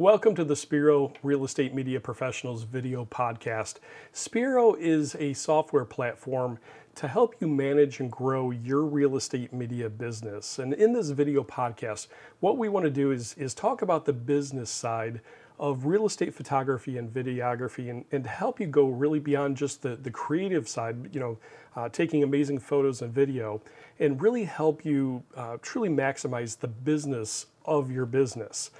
Welcome to the Spiro Real Estate Media Professionals video podcast. Spiro is a software platform to help you manage and grow your real estate media business. And in this video podcast, what we want to do is, is talk about the business side of real estate photography and videography and, and help you go really beyond just the, the creative side, you know, uh, taking amazing photos and video, and really help you uh, truly maximize the business of your business.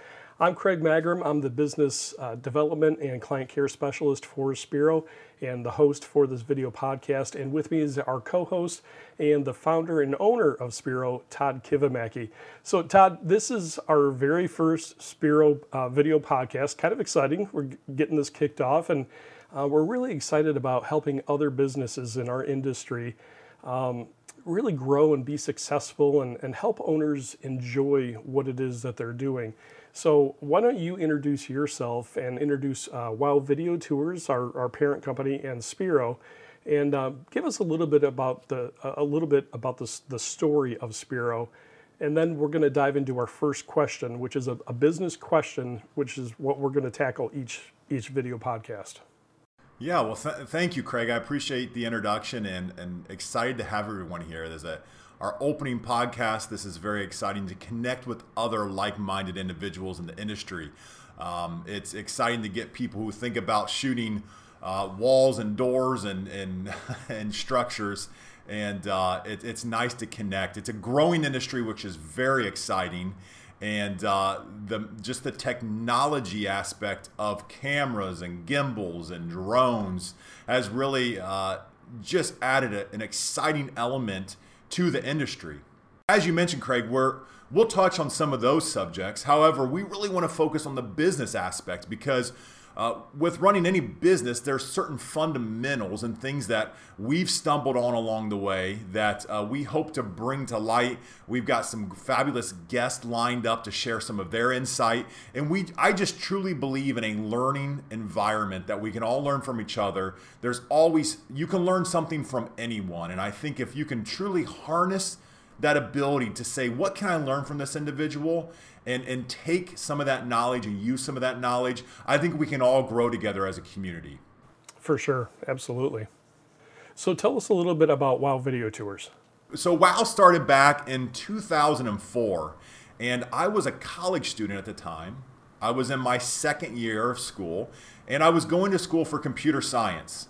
I'm Craig Magrum. I'm the business uh, development and client care specialist for Spiro and the host for this video podcast. And with me is our co host and the founder and owner of Spiro, Todd Kivimaki. So, Todd, this is our very first Spiro uh, video podcast. Kind of exciting. We're getting this kicked off, and uh, we're really excited about helping other businesses in our industry. Um, really grow and be successful and, and help owners enjoy what it is that they're doing. So why don't you introduce yourself and introduce uh, Wow Video Tours, our, our parent company, and Spiro, and uh, give us a little bit about the a little bit about the the story of Spiro, and then we're going to dive into our first question, which is a, a business question, which is what we're going to tackle each each video podcast. Yeah, well, th- thank you, Craig. I appreciate the introduction and, and excited to have everyone here. There's a our opening podcast. This is very exciting to connect with other like minded individuals in the industry. Um, it's exciting to get people who think about shooting uh, walls and doors and, and, and structures. And uh, it, it's nice to connect. It's a growing industry, which is very exciting. And uh, the just the technology aspect of cameras and gimbals and drones has really uh, just added a, an exciting element to the industry. As you mentioned, Craig, we're, we'll touch on some of those subjects. However, we really want to focus on the business aspect because uh, with running any business, there's certain fundamentals and things that we've stumbled on along the way that uh, we hope to bring to light. We've got some fabulous guests lined up to share some of their insight, and we I just truly believe in a learning environment that we can all learn from each other. There's always you can learn something from anyone, and I think if you can truly harness that ability to say, what can I learn from this individual? And, and take some of that knowledge and use some of that knowledge, I think we can all grow together as a community. For sure, absolutely. So tell us a little bit about WOW Video Tours. So WOW started back in 2004, and I was a college student at the time. I was in my second year of school, and I was going to school for computer science.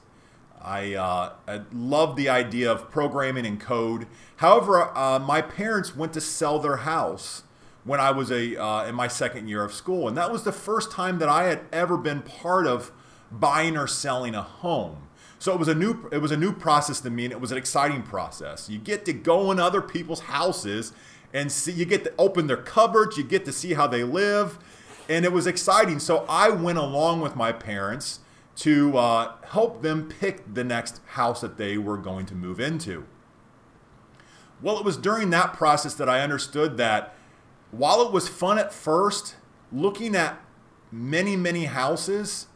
I, uh, I love the idea of programming and code. However, uh, my parents went to sell their house when I was a uh, in my second year of school, and that was the first time that I had ever been part of buying or selling a home. So it was a new it was a new process to me, and it was an exciting process. You get to go in other people's houses and see. You get to open their cupboards. You get to see how they live, and it was exciting. So I went along with my parents to uh, help them pick the next house that they were going to move into. Well, it was during that process that I understood that while it was fun at first, looking at many, many houses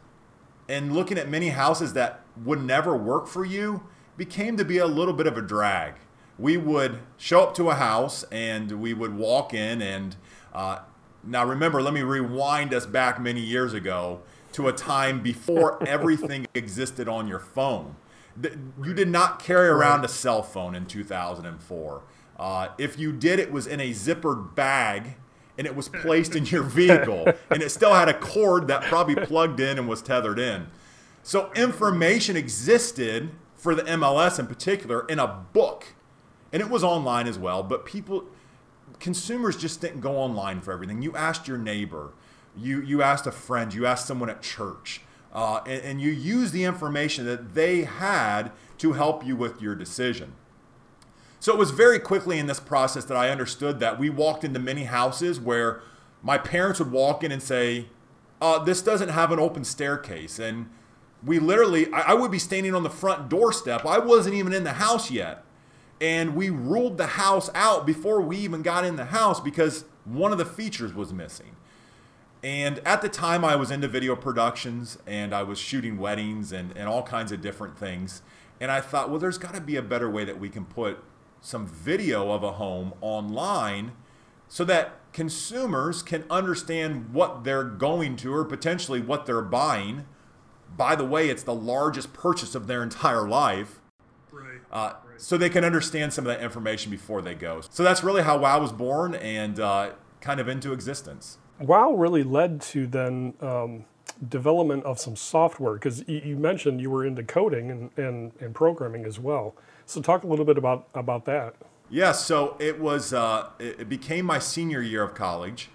and looking at many houses that would never work for you became to be a little bit of a drag. We would show up to a house and we would walk in and uh, now remember, let me rewind us back many years ago to a time before everything existed on your phone. You did not carry around a cell phone in 2004. Uh, if you did, it was in a zippered bag and it was placed in your vehicle and it still had a cord that probably plugged in and was tethered in. So information existed for the MLS in particular in a book and it was online as well, but people consumers just didn't go online for everything. You asked your neighbor, you you asked a friend, you asked someone at church, uh, and, and you used the information that they had to help you with your decision. So it was very quickly in this process that I understood that we walked into many houses where my parents would walk in and say, uh, "This doesn't have an open staircase," and we literally, I, I would be standing on the front doorstep. I wasn't even in the house yet, and we ruled the house out before we even got in the house because one of the features was missing. And at the time, I was into video productions and I was shooting weddings and, and all kinds of different things. And I thought, well, there's got to be a better way that we can put some video of a home online so that consumers can understand what they're going to or potentially what they're buying. By the way, it's the largest purchase of their entire life. Right. Uh, so they can understand some of that information before they go. So that's really how WOW was born and uh, kind of into existence. WOW really led to then um, development of some software because you mentioned you were into coding and, and, and programming as well. So talk a little bit about, about that. Yeah, so it was uh, it became my senior year of college,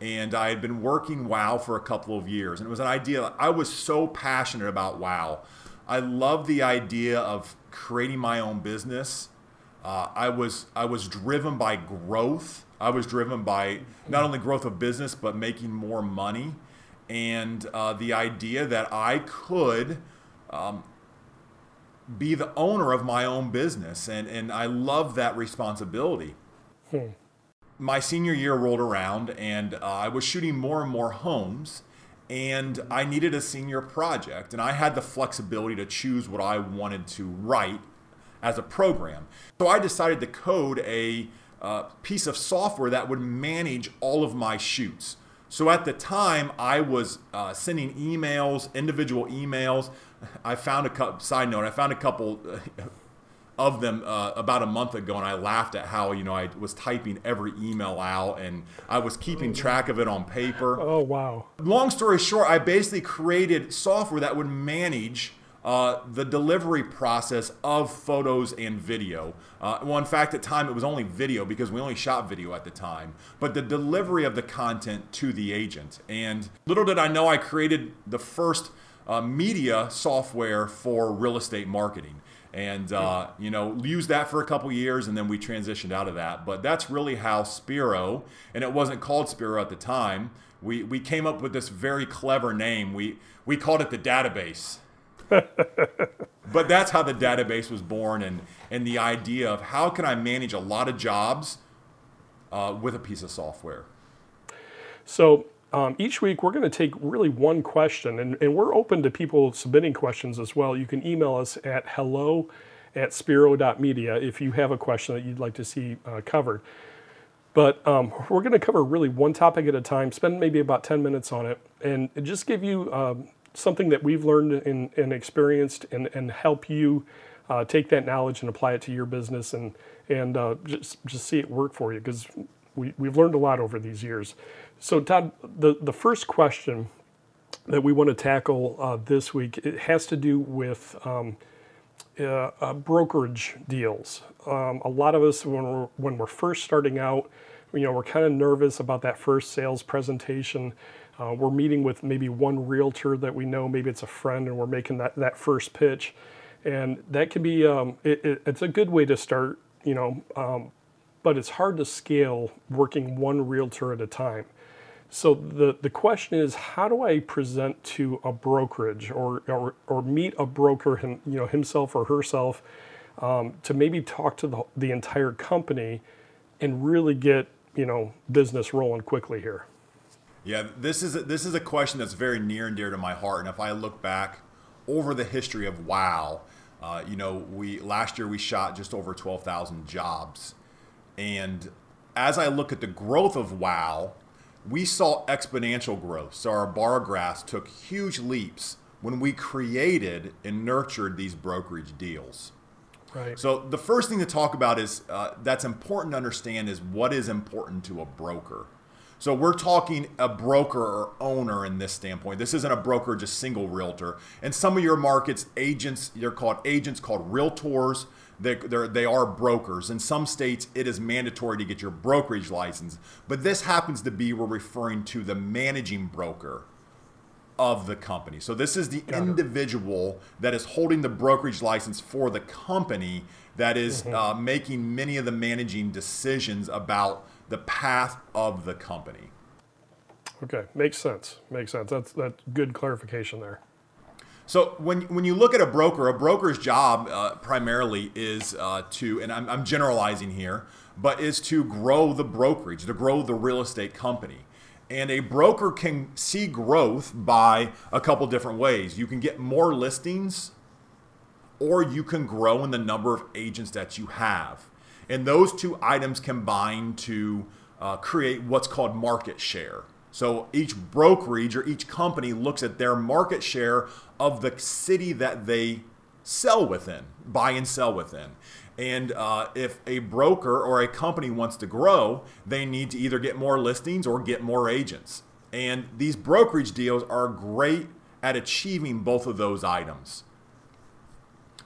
and I had been working WoW for a couple of years, and it was an idea. I was so passionate about WoW. I love the idea of creating my own business. Uh, I was I was driven by growth. I was driven by not only growth of business but making more money, and uh, the idea that I could um, be the owner of my own business. And, and I love that responsibility. Hmm. My senior year rolled around and uh, I was shooting more and more homes. And I needed a senior project. And I had the flexibility to choose what I wanted to write as a program. So I decided to code a uh, piece of software that would manage all of my shoots. So at the time, I was uh, sending emails, individual emails. I found a couple, side note, I found a couple uh, of them uh, about a month ago, and I laughed at how, you know, I was typing every email out and I was keeping oh, track of it on paper. Oh, wow. Long story short, I basically created software that would manage uh, the delivery process of photos and video. Uh, well, in fact, at the time it was only video because we only shot video at the time, but the delivery of the content to the agent. And little did I know, I created the first uh, media software for real estate marketing. And uh, you know, used that for a couple years, and then we transitioned out of that. But that's really how Spiro, and it wasn't called Spiro at the time. We we came up with this very clever name. We we called it the database but that's how the database was born and, and the idea of how can I manage a lot of jobs uh, with a piece of software. So um, each week we're going to take really one question and, and we're open to people submitting questions as well. You can email us at hello at spiro.media if you have a question that you'd like to see uh, covered. But um, we're going to cover really one topic at a time, spend maybe about 10 minutes on it, and just give you um, something that we've learned and, and experienced and, and help you uh, take that knowledge and apply it to your business and, and uh, just, just see it work for you because we, we've learned a lot over these years. So, Todd, the, the first question that we want to tackle uh, this week it has to do with um, uh, uh, brokerage deals. Um, a lot of us, when we're, when we're first starting out, you know, we're kind of nervous about that first sales presentation. Uh, we're meeting with maybe one realtor that we know, maybe it's a friend, and we're making that, that first pitch. And that can be, um, it, it, it's a good way to start, you know, um, but it's hard to scale working one realtor at a time. So the, the question is, how do I present to a brokerage or, or, or meet a broker, him, you know, himself or herself, um, to maybe talk to the, the entire company and really get, you know, business rolling quickly here? Yeah, this is a, this is a question that's very near and dear to my heart. And if I look back over the history of WoW, uh, you know, we last year we shot just over twelve thousand jobs, and as I look at the growth of WoW, we saw exponential growth. So our bar graphs took huge leaps when we created and nurtured these brokerage deals. Right. So the first thing to talk about is uh, that's important to understand is what is important to a broker. So we're talking a broker or owner in this standpoint. This isn't a broker, just single realtor. And some of your markets, agents, they're called agents called realtors. They, they are brokers. In some states, it is mandatory to get your brokerage license. But this happens to be, we're referring to the managing broker of the company. So this is the Got individual it. that is holding the brokerage license for the company that is, mm-hmm. uh, making many of the managing decisions about the path of the company. Okay, makes sense. Makes sense. That's that's good clarification there. So when when you look at a broker, a broker's job uh, primarily is uh, to, and I'm, I'm generalizing here, but is to grow the brokerage, to grow the real estate company. And a broker can see growth by a couple different ways. You can get more listings, or you can grow in the number of agents that you have. And those two items combine to uh, create what's called market share. So each brokerage or each company looks at their market share of the city that they sell within, buy and sell within. And uh, if a broker or a company wants to grow, they need to either get more listings or get more agents. And these brokerage deals are great at achieving both of those items.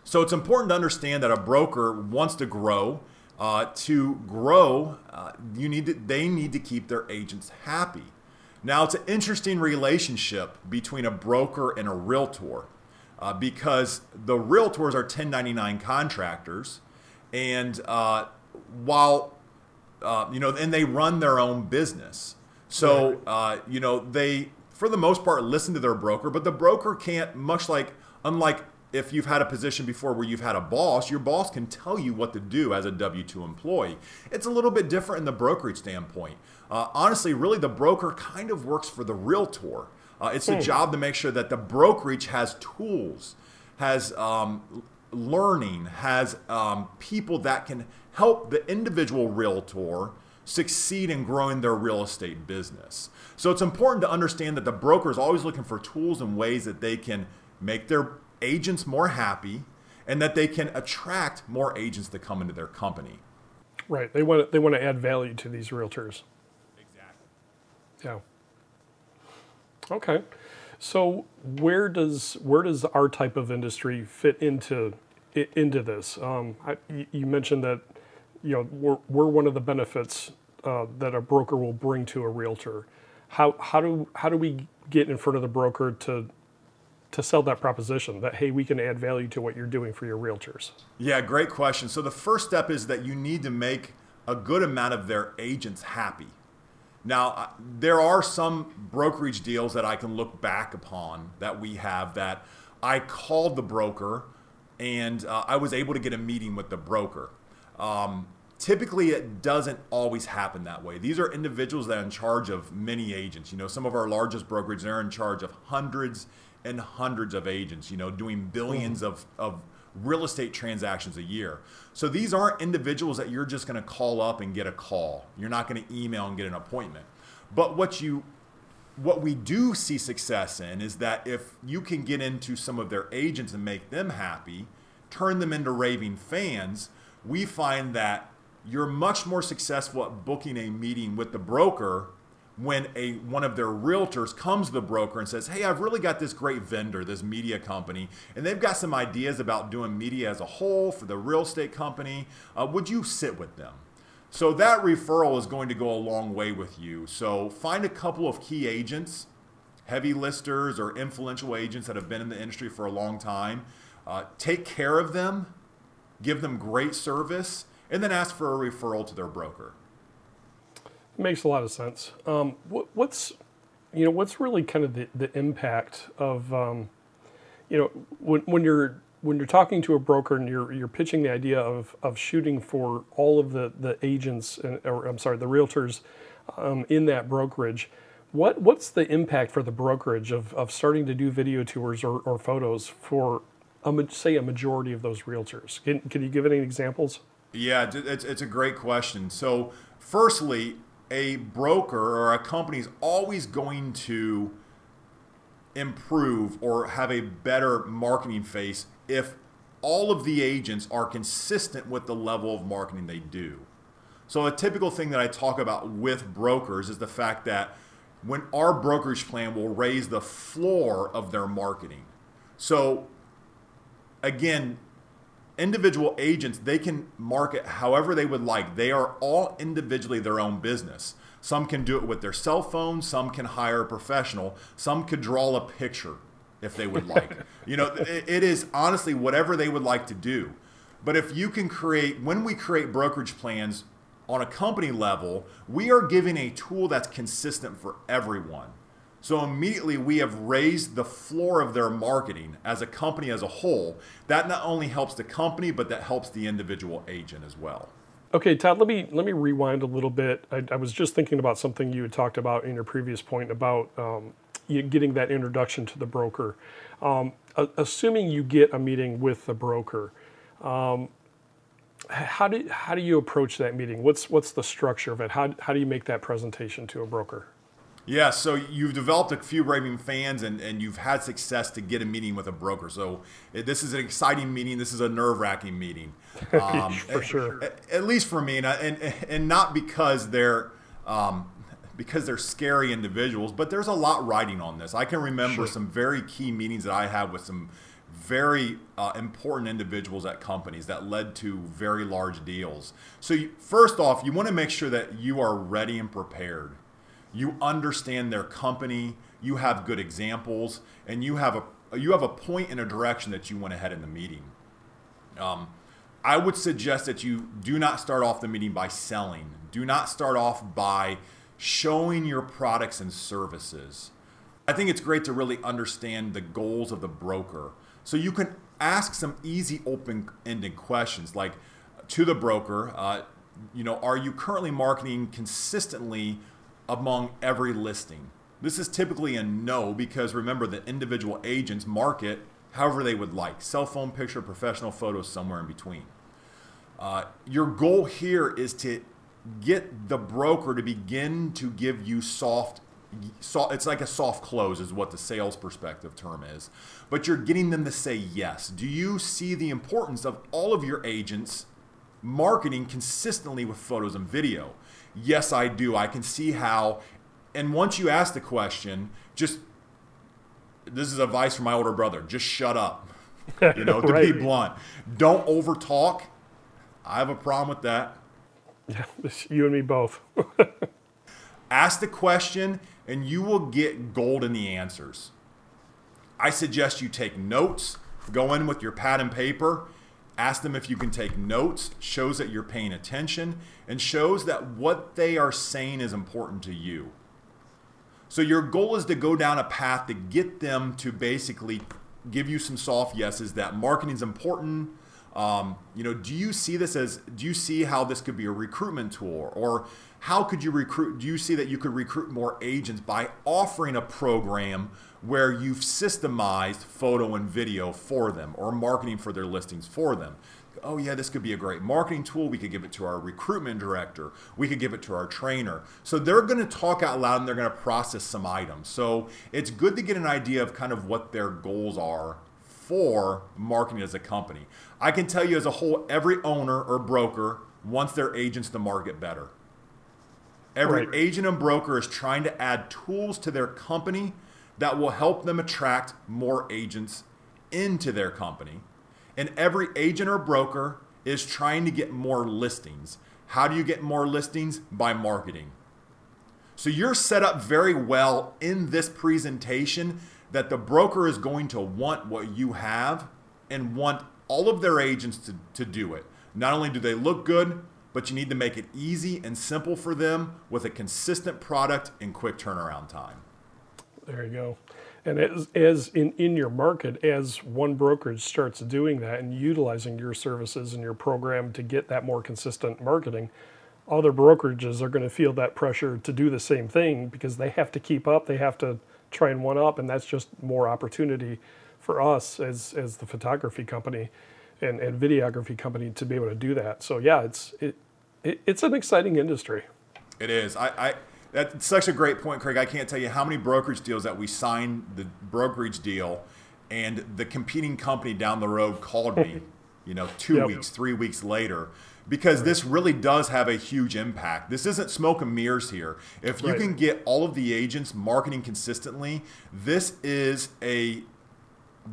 So it's important to understand that a broker wants to grow. Uh, to grow, uh, you need to, they need to keep their agents happy. Now it's an interesting relationship between a broker and a realtor uh, because the realtors are 1099 contractors, and uh, while uh, you know, and they run their own business. So uh, you know, they for the most part listen to their broker, but the broker can't much like unlike if you've had a position before where you've had a boss, your boss can tell you what to do as a W 2 employee. It's a little bit different in the brokerage standpoint. Uh, honestly, really, the broker kind of works for the realtor. Uh, it's a hmm. job to make sure that the brokerage has tools, has um, learning, has um, people that can help the individual realtor succeed in growing their real estate business. So it's important to understand that the broker is always looking for tools and ways that they can make their agents more happy and that they can attract more agents to come into their company. Right. They want to, they want to add value to these realtors. Exactly. Yeah. Okay. So where does where does our type of industry fit into into this? Um, I, you mentioned that you know we're, we're one of the benefits uh, that a broker will bring to a realtor. How how do how do we get in front of the broker to to sell that proposition that hey we can add value to what you're doing for your realtors? Yeah, great question. So the first step is that you need to make a good amount of their agents happy. Now, there are some brokerage deals that I can look back upon that we have that I called the broker and uh, I was able to get a meeting with the broker. Um, typically, it doesn't always happen that way. These are individuals that are in charge of many agents. You know, some of our largest brokerages are in charge of hundreds and hundreds of agents, you know, doing billions of, of real estate transactions a year. So these aren't individuals that you're just going to call up and get a call. You're not going to email and get an appointment. But what you what we do see success in is that if you can get into some of their agents and make them happy, turn them into raving fans, we find that you're much more successful at booking a meeting with the broker when a one of their realtors comes to the broker and says, "Hey, I've really got this great vendor, this media company, and they've got some ideas about doing media as a whole for the real estate company. Uh, would you sit with them?" So that referral is going to go a long way with you. So find a couple of key agents, heavy listers or influential agents that have been in the industry for a long time. Uh, take care of them, give them great service, and then ask for a referral to their broker. Makes a lot of sense. Um, what, what's you know what's really kind of the, the impact of um, you know when, when you're when you're talking to a broker and you're you're pitching the idea of, of shooting for all of the the agents and, or I'm sorry the realtors um, in that brokerage, what what's the impact for the brokerage of, of starting to do video tours or, or photos for a, say a majority of those realtors? Can, can you give any examples? Yeah, it's, it's a great question. So firstly, a broker or a company is always going to improve or have a better marketing face if all of the agents are consistent with the level of marketing they do. So, a typical thing that I talk about with brokers is the fact that when our brokerage plan will raise the floor of their marketing. So, again, individual agents, they can market however they would like. They are all individually their own business. Some can do it with their cell phone, some can hire a professional, some could draw a picture if they would like. you know, it, is honestly whatever they would like to do. But if you can create, when we create brokerage plans on a company level, we are giving a tool that's consistent for everyone. So immediately we have raised the floor of their marketing as a company as a whole. That not only helps the company, but that helps the individual agent as well. Okay, Todd, let me let me rewind a little bit. I, I was just thinking about something you had talked about in your previous point about um, getting that introduction to the broker. Um, assuming you get a meeting with the broker, um, how do how do you approach that meeting? What's what's the structure of it? How how do you make that presentation to a broker? Yeah, so you've developed a few raving fans and, and you've had success to get a meeting with a broker. So this is an exciting meeting. This is a nerve wracking meeting. Um, for sure. At, at, least for me. And, and, and not because they're, um, because they're scary individuals, but there's a lot riding on this. I can remember sure. some very key meetings that I had with some very uh, important individuals at companies that led to very large deals. So, you, first off, you want to make sure that you are ready and prepared you understand their company, you have good examples, and you have a you have a point and a direction that you want to head in the meeting. Um, I would suggest that you do not start off the meeting by selling. Do not start off by showing your products and services. I think it's great to really understand the goals of the broker. So you can ask some easy open ended questions like to the broker, uh, you know, are you currently marketing consistently among every listing. This is typically a no because remember the individual agents market however they would like cell phone picture, professional photos, somewhere in between. Uh, your goal here is to get the broker to begin to give you soft so it's like a soft close is what the sales perspective term is but you're getting them to say yes do you see the importance of all of your agents marketing consistently with photos and video Yes, I do. I can see how. And once you ask the question, just this is advice from my older brother just shut up. You know, to right. be blunt. Don't over talk. I have a problem with that. Yeah, you and me both. Ask the question, and you will get gold in the answers. I suggest you take notes, go in with your pad and paper, Ask them if you can take notes, shows that you're paying attention, and shows that what they are saying is important to you. So your goal is to go down a path to get them to basically give you some soft yeses that marketing is important. Um, you know, do you see this as? Do you see how this could be a recruitment tool, or how could you recruit? Do you see that you could recruit more agents by offering a program where you've systemized photo and video for them or marketing for their listings for them. Oh, yeah, this could be a great marketing tool. We could give it to our recruitment director. We could give it to our trainer. So they're going to talk out loud and they're going to process some items. So it's good to get an idea of kind of what their goals are for marketing as a company. I can tell you as a whole, every owner or broker wants their agents to market better. Every right. agent and broker is trying to add tools to their company that will help them attract more agents into their company. And every agent or broker is trying to get more listings. How do you get more listings? By marketing. So you're set up very well in this presentation that the broker is going to want what you have and want all of their agents to, to do it. Not only do they look good, but you need to make it easy and simple for them with a consistent product and quick turnaround time. There you go. And as, as in, in your market, as one brokerage starts doing that and utilizing your services and your program to get that more consistent marketing, other brokerages are going to feel that pressure to do the same thing because they have to keep up. They have to try and one up, and that's just more opportunity for us as as the photography company and, and videography company to be able to do that. So yeah, it's it, it it's an exciting industry. It is. I, I that's such a great point, Craig. I can't tell you how many brokerage deals that we signed the brokerage deal, and the competing company down the road called me, you know, two yep. weeks, three weeks later, because this really does have a huge impact. This isn't smoke and mirrors here. If you right. can get all of the agents marketing consistently, this is a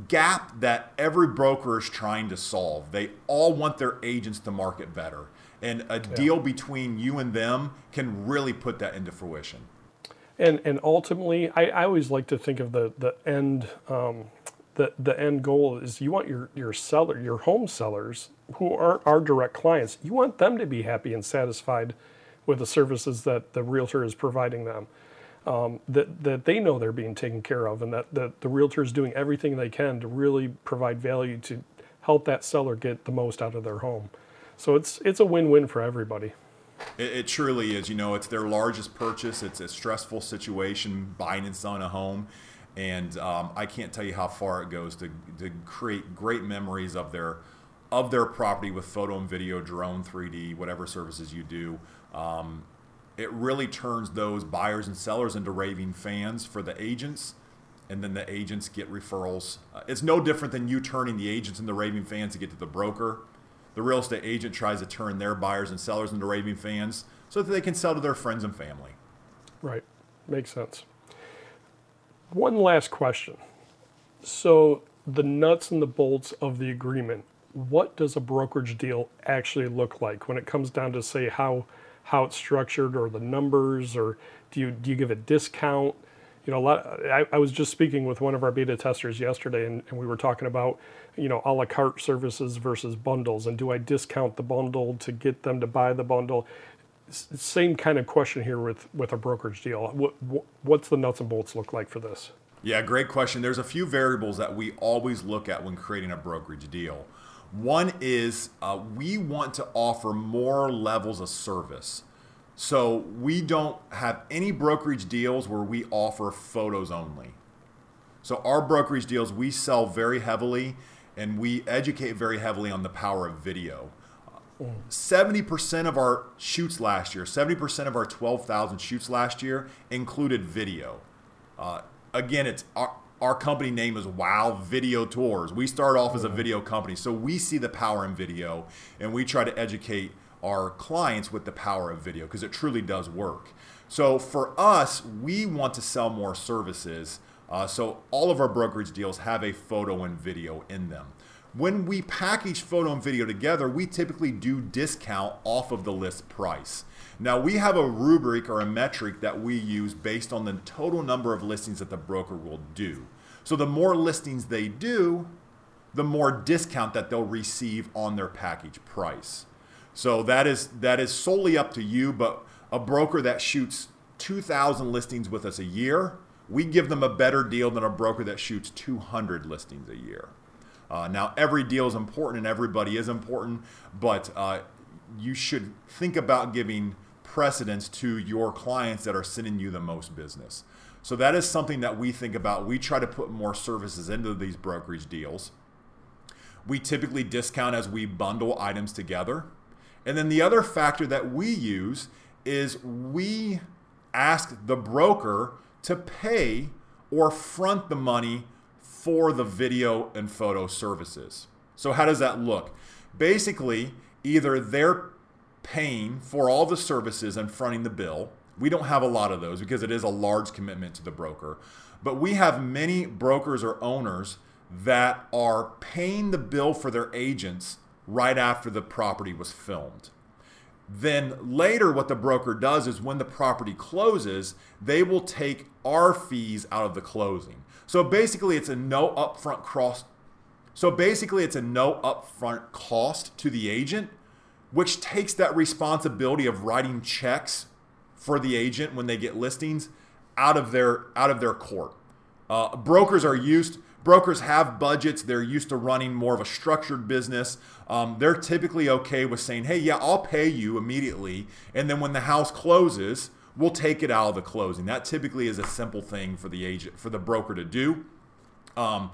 gap that every broker is trying to solve. They all want their agents to market better and a yeah. deal between you and them can really put that into fruition. And and ultimately, I, I always like to think of the the end. Um, the, the end goal is you want your, your seller, your home sellers who aren't our direct clients, you want them to be happy and satisfied with the services that the realtor is providing them. Um, that, that they know they're being taken care of and that, that the realtor is doing everything they can to really provide value to help that seller get the most out of their home. So it's it's a win-win for everybody. It, it, truly is. You know, it's their largest purchase. It's a stressful situation buying and selling a home, and um, I can't tell you how far it goes to to create great memories of their of their property with photo and video, drone, 3D, whatever services you do. Um, it really turns those buyers and sellers into raving fans for the agents, and then the agents get referrals. Uh, it's no different than you turning the agents into raving fans to get to the broker. The real estate agent tries to turn their buyers and sellers into raving fans so that they can sell to their friends and family. Right. Makes sense. One last question. So, the nuts and the bolts of the agreement, what does a brokerage deal actually look like when it comes down to say how how it's structured or the numbers or do you do you give a discount? You know, a lot I, I was just speaking with one of our beta testers yesterday and, and we were talking about, you know, a la carte services versus bundles and do I discount the bundle to get them to buy the bundle? Same kind of question here with with a brokerage deal. What, what's the nuts and bolts look like for this? Yeah, great question. There's a few variables that we always look at when creating a brokerage deal. One is uh, we want to offer more levels of service. So we don't have any brokerage deals where we offer photos only. So our brokerage deals, we sell very heavily and we educate very heavily on the power of video. 70% of our shoots last year, 70% of our 12,000 shoots last year included video. Uh, again, it's our, our company name is Wow Video Tours. We start off as a video company, so we see the power in video and we try to educate our clients with the power of video because it truly does work. So for us, we want to sell more services. Uh, so all of our brokerage deals have a photo and video in them. When we package photo and video together, we typically do discount off of the list price. Now, we have a rubric or a metric that we use based on the total number of listings that the broker will do. So, the more listings they do, the more discount that they'll receive on their package price. So that is that is solely up to you, but a broker that shoots 2,000 listings with us a year, we give them a better deal than a broker that shoots 200 listings a year. Uh, now, every deal is important and everybody is important, but uh, you should think about giving precedence to your clients that are sending you the most business. So that is something that we think about. We try to put more services into these brokerage deals. We typically discount as we bundle items together. And then the other factor that we use is we ask the broker to pay or front the money for the video and photo services. So, how does that look? Basically, either they're paying for all the services and fronting the bill. We don't have a lot of those because it is a large commitment to the broker. But we have many brokers or owners that are paying the bill for their agents right after the property was filmed. Then later, what the broker does is when the property closes, they will take our fees out of the closing. So basically, it's a no upfront cost. So basically, it's a no upfront cost to the agent, which takes that responsibility of writing checks for the agent when they get listings out of their out of their court. Uh, brokers are used. Brokers have budgets. They're used to running more of a structured business. Um, they're typically okay with saying, "Hey, yeah, I'll pay you immediately," and then when the house closes, we'll take it out of the closing. That typically is a simple thing for the agent, for the broker to do. Um,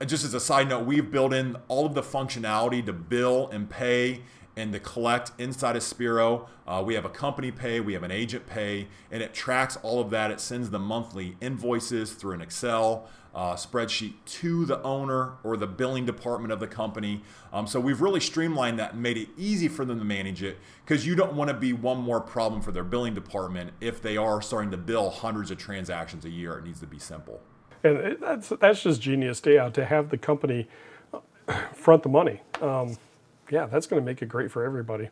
and just as a side note, we've built in all of the functionality to bill and pay and to collect inside of Spiro. Uh, we have a company pay, we have an agent pay, and it tracks all of that. It sends the monthly invoices through an Excel uh, spreadsheet to the owner or the billing department of the company. Um, so we've really streamlined that and made it easy for them to manage it because you don't want to be one more problem for their billing department if they are starting to bill hundreds of transactions a year. It needs to be simple. And that's that's just genius, yeah, to have the company front the money. Um, yeah, that's going to make it great for everybody.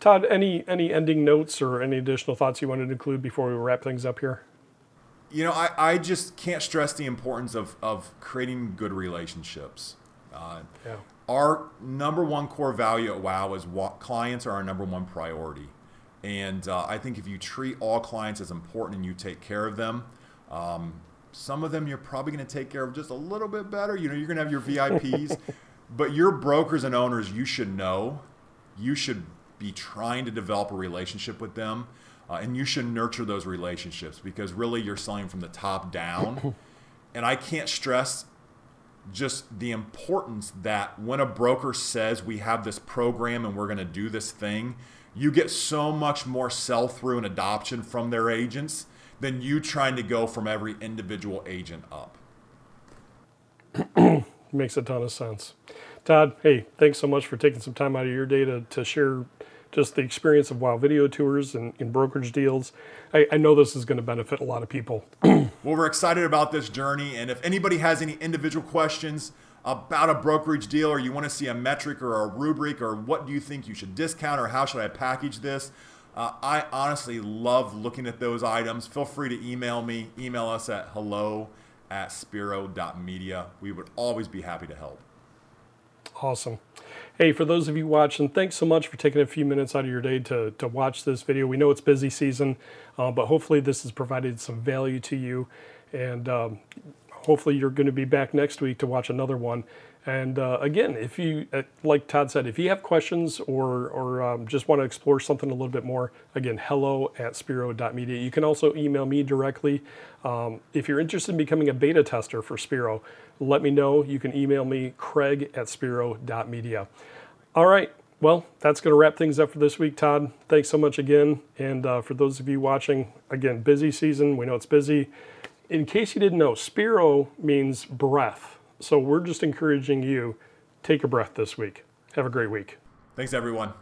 Todd, any any ending notes or any additional thoughts you wanted to include before we wrap things up here? You know, I, I just can't stress the importance of, of creating good relationships. Uh, yeah. Our number one core value at WOW is what clients are our number one priority. And uh, I think if you treat all clients as important and you take care of them, um, some of them you're probably going to take care of just a little bit better. You know, you're going to have your VIPs, but your brokers and owners, you should know, you should be trying to develop a relationship with them. Uh, and you should nurture those relationships because really you're selling from the top down. and I can't stress just the importance that when a broker says we have this program and we're going to do this thing, you get so much more sell through and adoption from their agents than you trying to go from every individual agent up. Makes a ton of sense. Todd, hey, thanks so much for taking some time out of your day to, to share just the experience of Wow Video Tours and, brokerage deals. I, I, know this is going to benefit a lot of people. well, we're excited about this journey. And if anybody has any individual questions about a brokerage deal or you want to see a metric or a rubric or what do you think you should discount or how should I package this, uh, I honestly love looking at those items. Feel free to email me. Email us at hello at spiro.media. We would always be happy to help. Awesome. Hey, for those of you watching, thanks so much for taking a few minutes out of your day to, to watch this video. We know it's busy season, uh, but hopefully this has provided some value to you. And um, hopefully you're going to be back next week to watch another one. And uh, again, if you, uh, like Todd said, if you have questions or, or um, just want to explore something a little bit more, again, hello at spiro.media. You can also email me directly. Um, if you're interested in becoming a beta tester for Spiro, let me know. You can email me, craig at spiro.media. All right. Well, that's going to wrap things up for this week, Todd. Thanks so much again. And uh, for those of you watching, again, busy season. We know it's busy. In case you didn't know, Spiro means breath. So we're just encouraging you take a breath this week. Have a great week. Thanks, everyone.